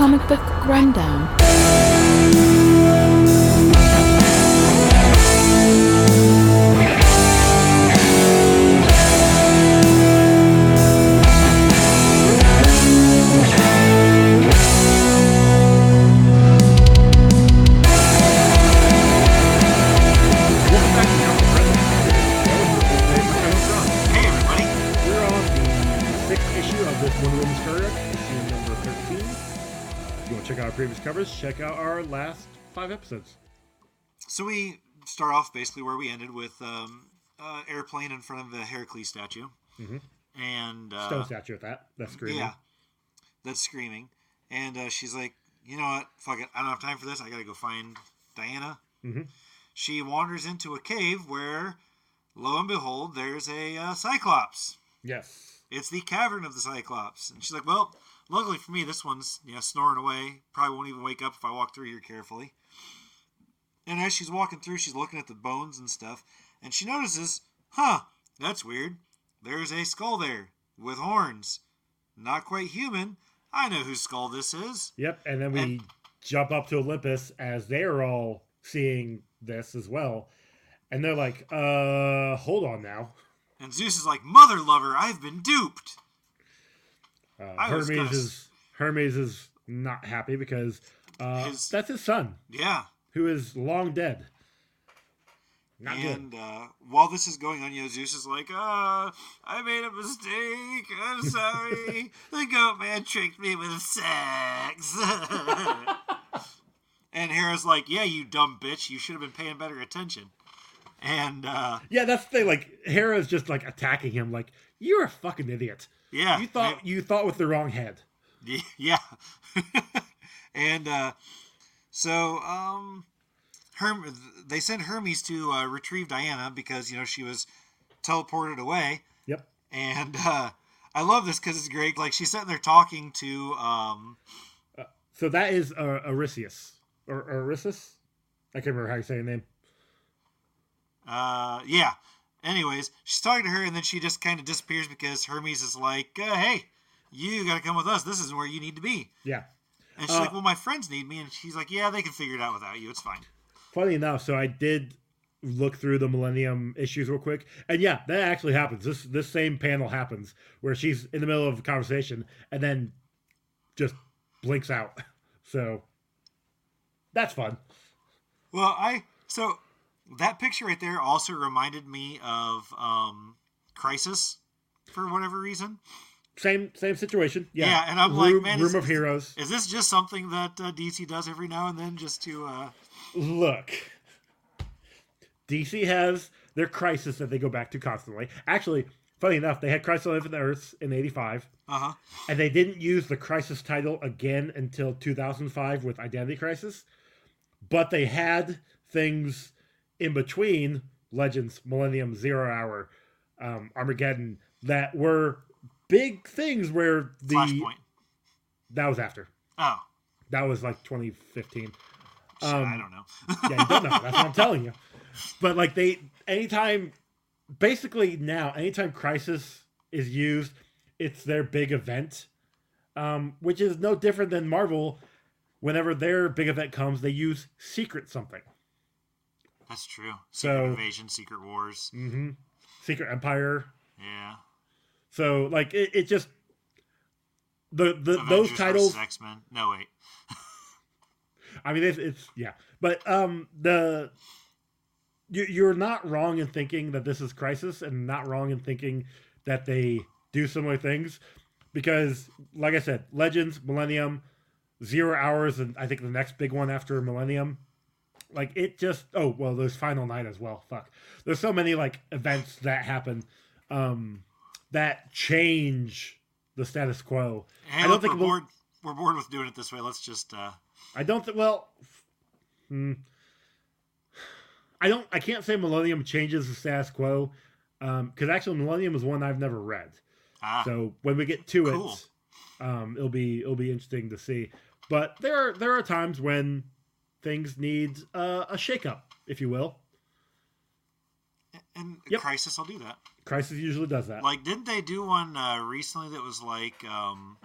Comic Book Rundown. Covers, check out our last five episodes. So we start off basically where we ended with um, uh, airplane in front of the Heracles statue, and uh, Stone statue at that. That's screaming. yeah, that's screaming, and uh, she's like, you know what? Fuck it, I don't have time for this. I gotta go find Diana. Mhm. She wanders into a cave where, lo and behold, there's a uh, Cyclops. Yes. It's the cavern of the Cyclops. And she's like, well, luckily for me, this one's you know, snoring away. Probably won't even wake up if I walk through here carefully. And as she's walking through, she's looking at the bones and stuff. And she notices, huh, that's weird. There's a skull there with horns. Not quite human. I know whose skull this is. Yep. And then we And- jump up to Olympus as they're all seeing this as well. And they're like, uh, hold on now. And Zeus is like, Mother lover, I've been duped. Uh, Hermes gonna is Hermes is not happy because uh, His- that's his son, Yeah. who is long dead. Not and uh, while this is going on, you know, Zeus is like, uh, I made a mistake. I'm sorry. the goat man tricked me with sex. and Hera's like, yeah, you dumb bitch. You should have been paying better attention. And, uh, Yeah, that's the thing. Like Hera's just like attacking him, like you're a fucking idiot. yeah. You thought you thought with the wrong head. Yeah. and uh, so um, Herm- they send Hermes to uh, retrieve Diana because, you know, she was teleported away. Yep. And uh, I love this because it's great. Like she's sitting there talking to, um, So that is uh, Arisius or Arisis. I can't remember how you say your name. Uh, yeah. Anyways, she's talking to her, and then she just kind of disappears because Hermes is like, uh, "Hey, you got to come with us. This is where you need to be." Yeah. And she's Uh, like, "Well, my friends need me," and she's like, "Yeah, they can figure it out without you. It's fine." Funny enough, so I did look through the Millennium issues real quick, and yeah, that actually happens. This this same panel happens where she's in the middle of a conversation and then just blinks out. So that's fun. Well, I so that picture right there also reminded me of um, Crisis for whatever reason. Same same situation. Yeah, Yeah, and I'm like, man, room is- of heroes. Is this just something that uh, DC does every now and then just to? Uh, Look, DC has their crisis that they go back to constantly. Actually, funny enough, they had Crisis on Infinite Earths in '85, uh huh. and they didn't use the Crisis title again until 2005 with Identity Crisis. But they had things in between Legends, Millennium, Zero Hour, um, Armageddon that were big things where the Flashpoint. that was after Oh, that was like 2015. shit, Um, I don't know. yeah, you don't know. That's what I'm telling you. But like they, anytime, basically now, anytime Crisis is used, it's their big event, um, which is no different than Marvel. Whenever their big event comes, they use Secret something. That's true. Secret So- Invasion, Secret Wars. mm-hmm. Secret Empire. Yeah. So like it, it just the the those titles. X Men. No wait. I mean, it's, it's yeah, but um, the you, you're not wrong in thinking that this is Crisis, and not wrong in thinking that they do similar things, because like I said, Legends, Millennium, Zero Hours, and I think the next big one after Millennium, like it just oh well, there's Final Night as well. Fuck, there's so many like events that happen, um, that change the status quo. Hey, I don't think we're we'll- bored. We're bored with doing it this way. Let's just. uh I don't think. Well, hmm, I don't. I can't say Millennium changes the status quo um because actually Millennium is one I've never read. ah, So when we get to Cool. it, um, it'll be it'll be interesting to see. But there are there are times when things need uh, a shakeup, if you will. and Yep. Crisis, I'll do that. Crisis usually does that. Like, didn't they do one uh, recently that was like, um,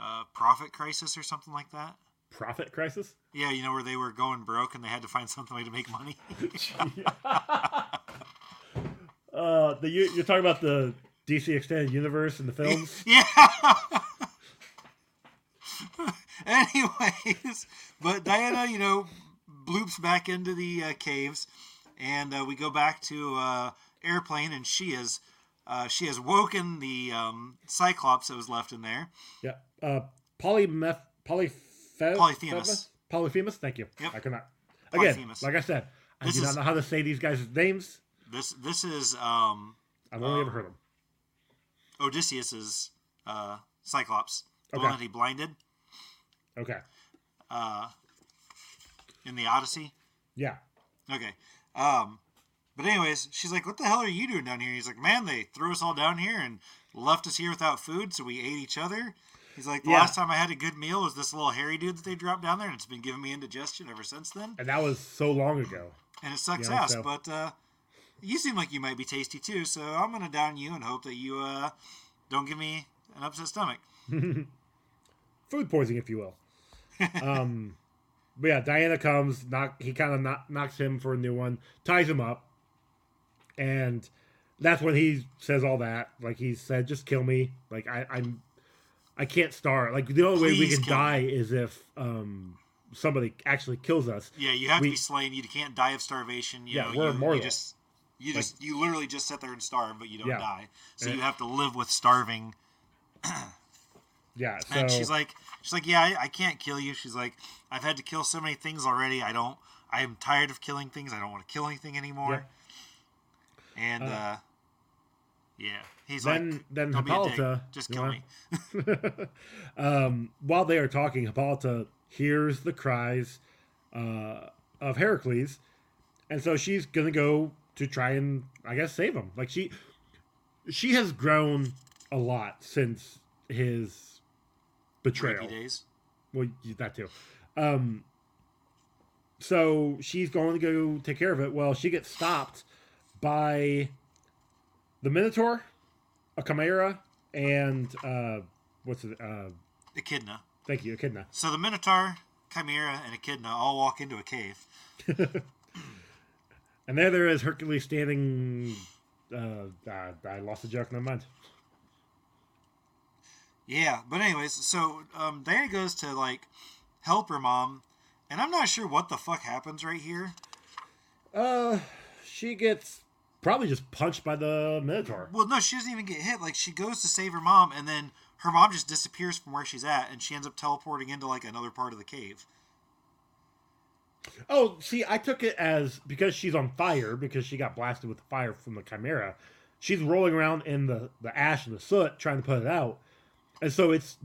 uh, Profit Crisis or something like that. Profit crisis. Yeah, you know where they were going broke and they had to find something way to make money. Uh, the you, you're talking about the DC extended universe and the films. yeah. Anyways, but Diana, you know, bloops back into the uh, caves, and uh, we go back to uh, airplane, and she is uh, she has woken the um, Cyclops that was left in there. yeah. Uh, polymeth polyphe- Polyphemus. Polyphemus. Thank you. Yep. I cannot. Again, Polyphemus. like I said, I This do not is- know how to say these guys' names. This this is um, I've only Oh. ever heard them. Odysseus's uh, Cyclops, the Okay. one that he blinded Okay. uh, in the Odyssey. Yeah. Okay. Um, but anyways, she's like, "What the hell are you doing down here?" He's like, "Man, they threw us all down here and left us here without food, so we ate each other." He's like, "The Yeah. last time I had a good meal was this little hairy dude that they dropped down there, and it's been giving me indigestion ever since then, And that was so long ago. and it sucks ass." so- But uh, you seem like you might be tasty too, so I'm gonna down you and hope that you uh, don't give me an upset stomach. Food poisoning, if you will. Um, but yeah, Diana comes. Knock. He kind of knock, knocks him for a new one. Ties him up, and that's when he says all that. Like he said, "Just kill me." Like I, I'm, I can't starve. Like the only way we can kill me. die is if um somebody actually kills us. Yeah, you have We- to be slain. You can't die of starvation. You Yeah, know, we're you, immortal. You just, you just, you literally just sit there and starve, but you don't Yeah. die. So you have to live with starving. Yeah. So And she's like, she's like, yeah, I, I can't kill you. She's like, I've had to kill so many things already. I don't. I am tired of killing things. I don't want to kill anything anymore. And Uh, uh, yeah, he's then like, then don't be a dick. Hippolyta. Just kill me. um, while they are talking, Hippolyta hears the cries uh, of Heracles, and so she's gonna go to try and, I guess, save him. Like she, she has grown a lot since his betrayal. Days. Well, that too. Um, so she's going to go take care of it. Well, she gets stopped by the Minotaur, a Chimera, and uh, what's it? Uh, Echidna. thank you, Echidna. So the Minotaur, Chimera, and Echidna all walk into a cave. And there, there is Hercules standing. Uh, I, I lost the joke. Never mind. Yeah, but anyways, so um, Diana goes to like help her mom, and I'm not sure what the fuck happens right here. Uh, she gets probably just punched by the Minotaur. Well, no, she doesn't even get hit. Like she goes to save her mom, and then her mom just disappears from where she's at, and she ends up teleporting into like another part of the cave. Oh, see, I took it as because she's on fire because she got blasted with the fire from the chimera. She's rolling around in the the ash and the soot trying to put it out, and so it's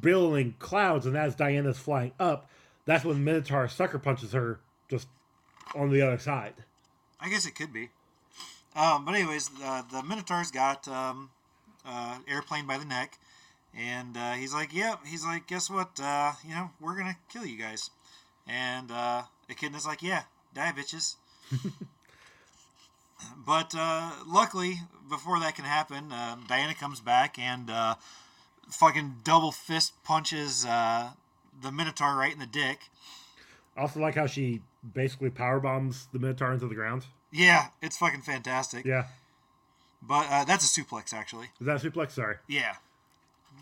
billowing clouds. And as Diana's flying up, that's when Minotaur sucker punches her just on the other side. I guess it could be. Um, but anyways, uh, the Minotaur's got um, uh, airplane by the neck, and uh, he's like, "Yep." He's like, "Guess what? Uh, you know, we're gonna kill you guys." And uh, Echidna's like, "Yeah, die, bitches." but uh, luckily, before that can happen, um, Diana comes back and uh, fucking double fist punches uh, the Minotaur right in the dick. I also like how she basically power bombs the Minotaur into the ground. Yeah, it's fucking fantastic. Yeah, But uh, that's a suplex, actually. is that a suplex? Sorry. Yeah.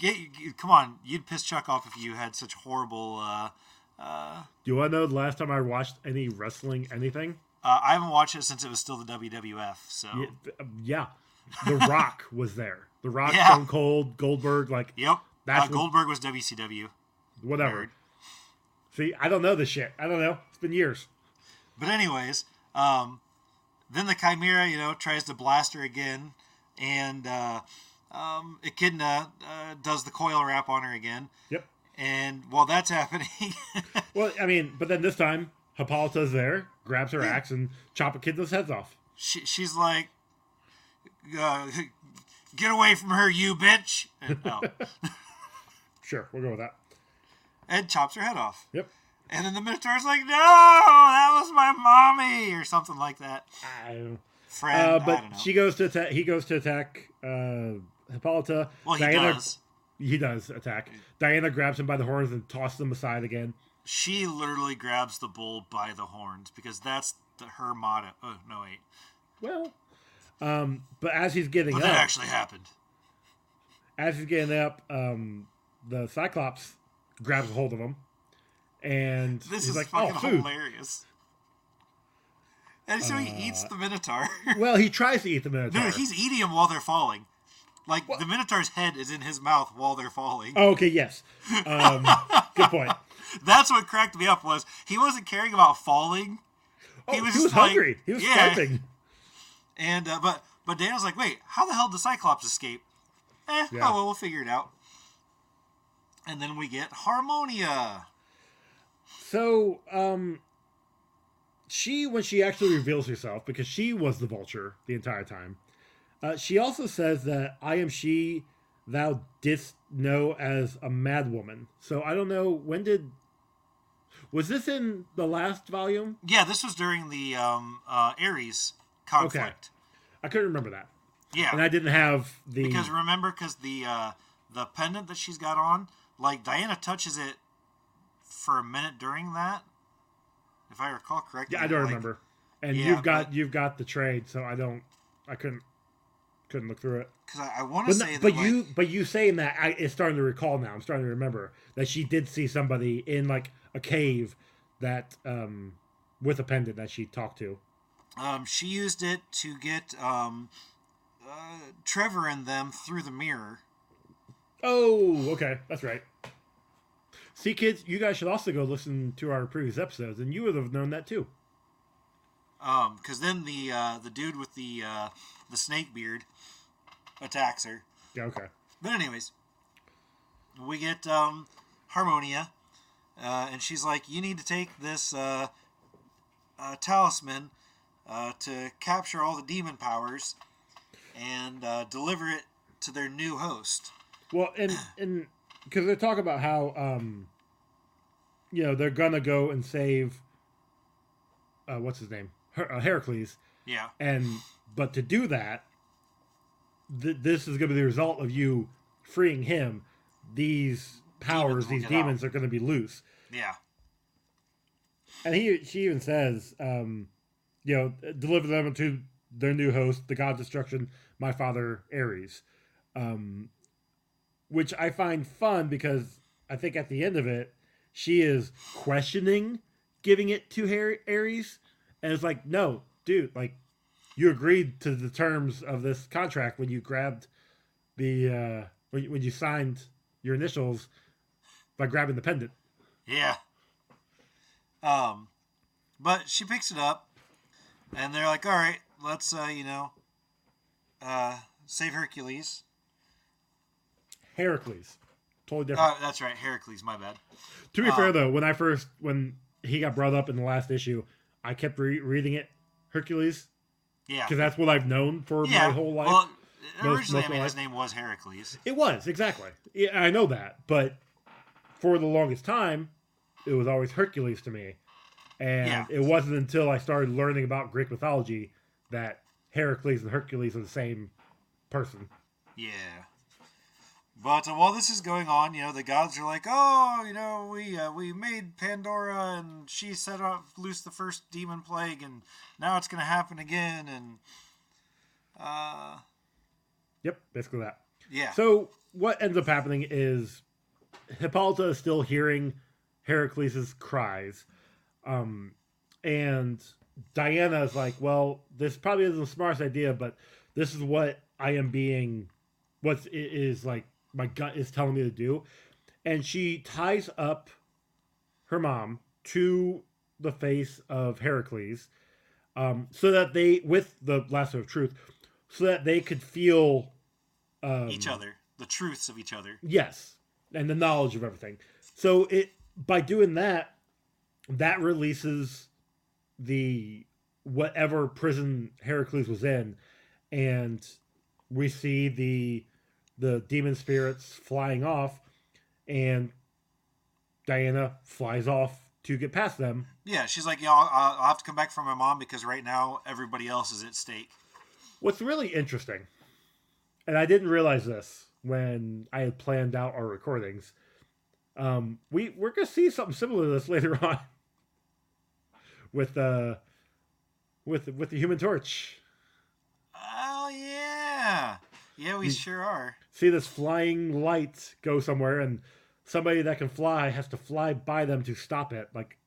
Get, you- come on, you'd piss Chuck off if you had such horrible. Uh, uh, Do you want to know the last time I watched any wrestling anything? uh, I haven't watched it since it was still the WWF. So Yeah, yeah. The Rock was there. The Rock, Yeah. Stone Cold, Goldberg, like yep. That's uh, what- Goldberg was WCW. whatever. Nerd. See, I don't know this shit. I don't know. It's been years. But anyways, um, then the Chimera, you know, tries to blast her again, and uh, um, Echidna uh, does the coil wrap on her again. Yep. And while that's happening, Well, I mean, but then this time Hippolyta's there, grabs her axe, and chop a kid's heads off. she, she's like, uh, "Get away from her, you bitch!" And, oh, Sure, we'll go with that. and chops her head off. Yep. And then the Minotaur's like, "No, that was my mommy," or something like that. I don't know. Fred, Uh, but know. she goes to attack. He goes to attack uh, Hippolyta. well, he Diana, does. He does attack. Diana grabs him by the horns and tosses him aside again. She literally grabs the bull by the horns because that's the, her motto. Oh no, wait, Well, um, but as he's getting but up, that actually happened. as he's getting up, um, the Cyclops grabs a hold of him, and This is like, fucking "Oh, food." hilarious. And so he eats the Minotaur. Well, he tries to eat the Minotaur. no, he's eating him while they're falling. Like the Minotaur's head is in his mouth while they're falling. Oh, okay, yes. Um, good point. That's what cracked me up was he wasn't caring about falling. Oh, He was he was like- hungry. he was yeah. starving. And uh, but but Daniel's like, wait, how the hell did Cyclops escape? Eh, Yeah. oh well, we'll figure it out. And then we get Harmonia. So, um, she when she actually reveals herself because she was the Vulture the entire time. Uh, she also says that I am she thou didst know as a madwoman. So I don't know when did was this in the last volume? Yeah, this was during the um, uh, Ares conflict. I couldn't remember that, Yeah, and I didn't have the because remember, because the uh, the pendant that she's got on, like Diana touches it for a minute during that, if I recall correctly. yeah I don't like- remember. And Yeah, you've got but- you've got the trade, so I don't I couldn't couldn't look through it. Because I, I want to say no- that, but like, you but you saying that I it's starting to recall now. I'm starting to remember that she did see somebody in like a cave that um with a pendant that she talked to. Um, she used it to get um, uh, Trevor and them through the mirror. Oh, okay, that's right. See, kids, you guys should also go listen to our previous episodes, and you would have known that too. Um, because then the uh, the dude with the uh, the snake beard attacks her. Yeah, okay. But anyways, we get um, Harmonia, uh, and she's like, "You need to take this uh, uh, talisman uh, to capture all the demon powers and uh, deliver it to their new host." Well, and and because they're talking about how um, you know, they're gonna go and save uh, what's his name, Her- uh, Heracles, Yeah, and but to do that, th- this is gonna be the result of you freeing him. These powers, Demons these demons, are gonna be loose. yeah, And he she even says, um, you know, deliver them to their new host, the god of destruction, my father Ares. Um, which I find fun because I think at the end of it, she is questioning giving it to Har- Ares, and it's like, no, dude, like you agreed to the terms of this contract when you grabbed the uh, when you- when you signed your initials by grabbing the pendant. yeah. Um, but she picks it up, and they're like, "All right, let's uh, you know, uh, save Hercules." Heracles, totally different. Uh, that's right, Heracles. My bad. To be Um, fair, though, when I first when he got brought up in the last issue, I kept re- reading it Hercules Yeah. because that's what I've known for yeah. my whole life. Well, Most- originally, most I mean, his name was Heracles. it was exactly. Yeah, I know that, but for the longest time, it was always Hercules to me, and Yeah. it wasn't until I started learning about Greek mythology that Heracles and Hercules are the same person. Yeah. But uh, while this is going on, you know, the gods are like, "Oh, you know, we uh, we made Pandora, and she set off loose the first demon plague, and now it's going to happen again." And uh, Yep, basically that. yeah, So what ends up happening is Hippolyta is still hearing Heracles' cries. Um, and Diana is like, well, this probably isn't the smartest idea, but this is what I am being, what i- like my gut is telling me to do. And she ties up her mom to the face of Heracles um, so that they, with the lasso of truth, so that they could feel um, each other, the truths of each other. Yes, and the knowledge of everything. So it by doing that, that releases the whatever prison Heracles was in, and we see the the demon spirits flying off, and Diana flies off to get past them. Yeah, she's like, "Yeah, I'll, I'll have to come back for my mom because right now everybody else is at stake." What's really interesting, and I didn't realize this when I had planned out our recordings. Um, we we're gonna see something similar to this later on with uh with with the Human Torch. Oh yeah, yeah, we You- sure are. See this flying light go somewhere, and somebody that can fly has to fly by them to stop it. Like,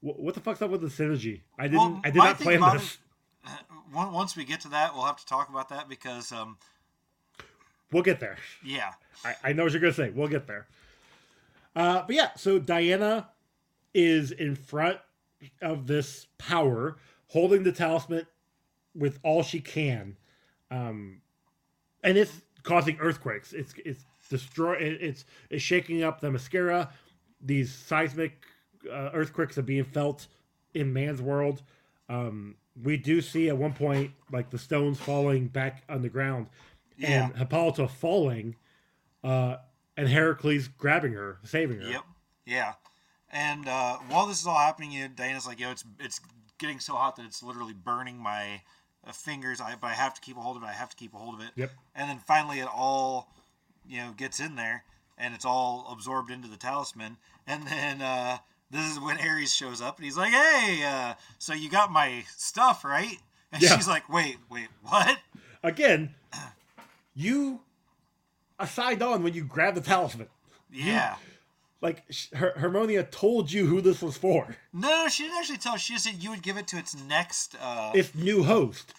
wh- what the fuck's up with the synergy? I didn't. Well, I did not plan this. Uh, on- Once we get to that, we'll have to talk about that because, um, We'll get there. yeah, I, I know what you're gonna say. We'll get there. Uh, but yeah, so Diana is in front of this power, holding the talisman with all she can, um, and it's causing earthquakes. It's it's destroy. It's it's shaking up the mascara. These seismic uh, earthquakes are being felt in man's world. Um, we do see at one point like the stones falling back on the ground, yeah, and Hippolyta falling, uh, and Heracles grabbing her, saving her. yep, yeah. And uh, while this is all happening, you know, Diana's like, "Yo, it's it's getting so hot that it's literally burning my uh, fingers. I but I have to keep a hold of it. I have to keep a hold of it." Yep. And then finally, it all, you know, gets in there, and it's all absorbed into the talisman. And then uh, this is when Ares shows up, and he's like, "Hey, uh, so you got my stuff, right?" And Yeah. she's like, "Wait, wait, what?" Again, you signed on when you grab the talisman. Yeah. Like Her- Harmonia told you who this was for. No, she didn't actually tell. She just said you would give it to its next. Uh... Its new host,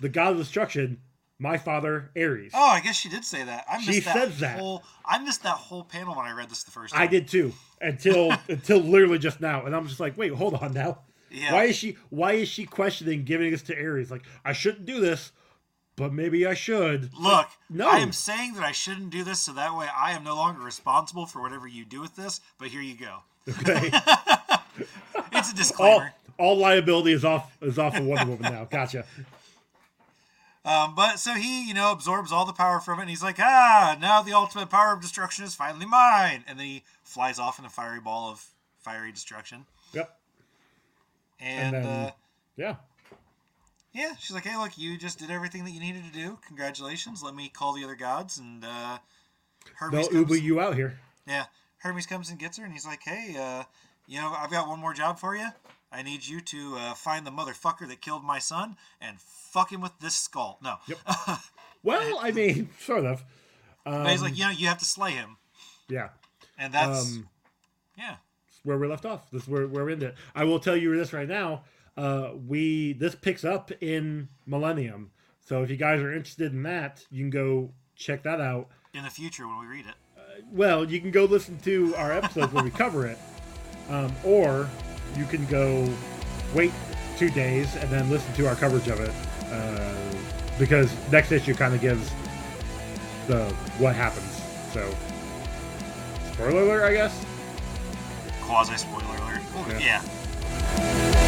the god of destruction, my father Ares. Oh, I guess she did say that. I missed She that says that. whole. I missed that whole panel when I read this the first time. I did too until until literally just now, and I'm just like, wait, hold on now. Yeah. Why is she Why is she questioning giving this to Ares? Like, I shouldn't do this, but maybe I should. Look, No. I am saying that I shouldn't do this, so that way I am no longer responsible for whatever you do with this. But here you go. Okay. It's a all, disclaimer. all liability is off is off of Wonder Woman now. Gotcha. Um, but so he, you know, absorbs all the power from it, and he's like, ah, now the ultimate power of destruction is finally mine. And then he flies off in a fiery ball of fiery destruction. Yep. And, then- uh, Yeah. Yeah, she's like, hey, look, you just did everything that you needed to do. Congratulations. Let me call the other gods. And uh, Hermes They'll Uber you out here. yeah, Hermes comes and gets her, and he's like, hey, uh, you know, I've got one more job for you. I need you to uh, find the motherfucker that killed my son and fuck him with this skull. No. Yep. Well, I mean, sort of. but he's Um, like, you know, you have to slay him. Yeah. And that's, Um, yeah. where we left off. This is where, where we're in it. I will tell you this right now. Uh, we this picks up in Millennium. So if you guys are interested in that, you can go check that out. In the future when we read it. Well, you can go listen to our episodes where we cover it, um, or you can go wait two days and then listen to our coverage of it, uh, because next issue kind of gives the what happens. So, spoiler alert, I guess. Quasi spoiler alert. Yeah. yeah.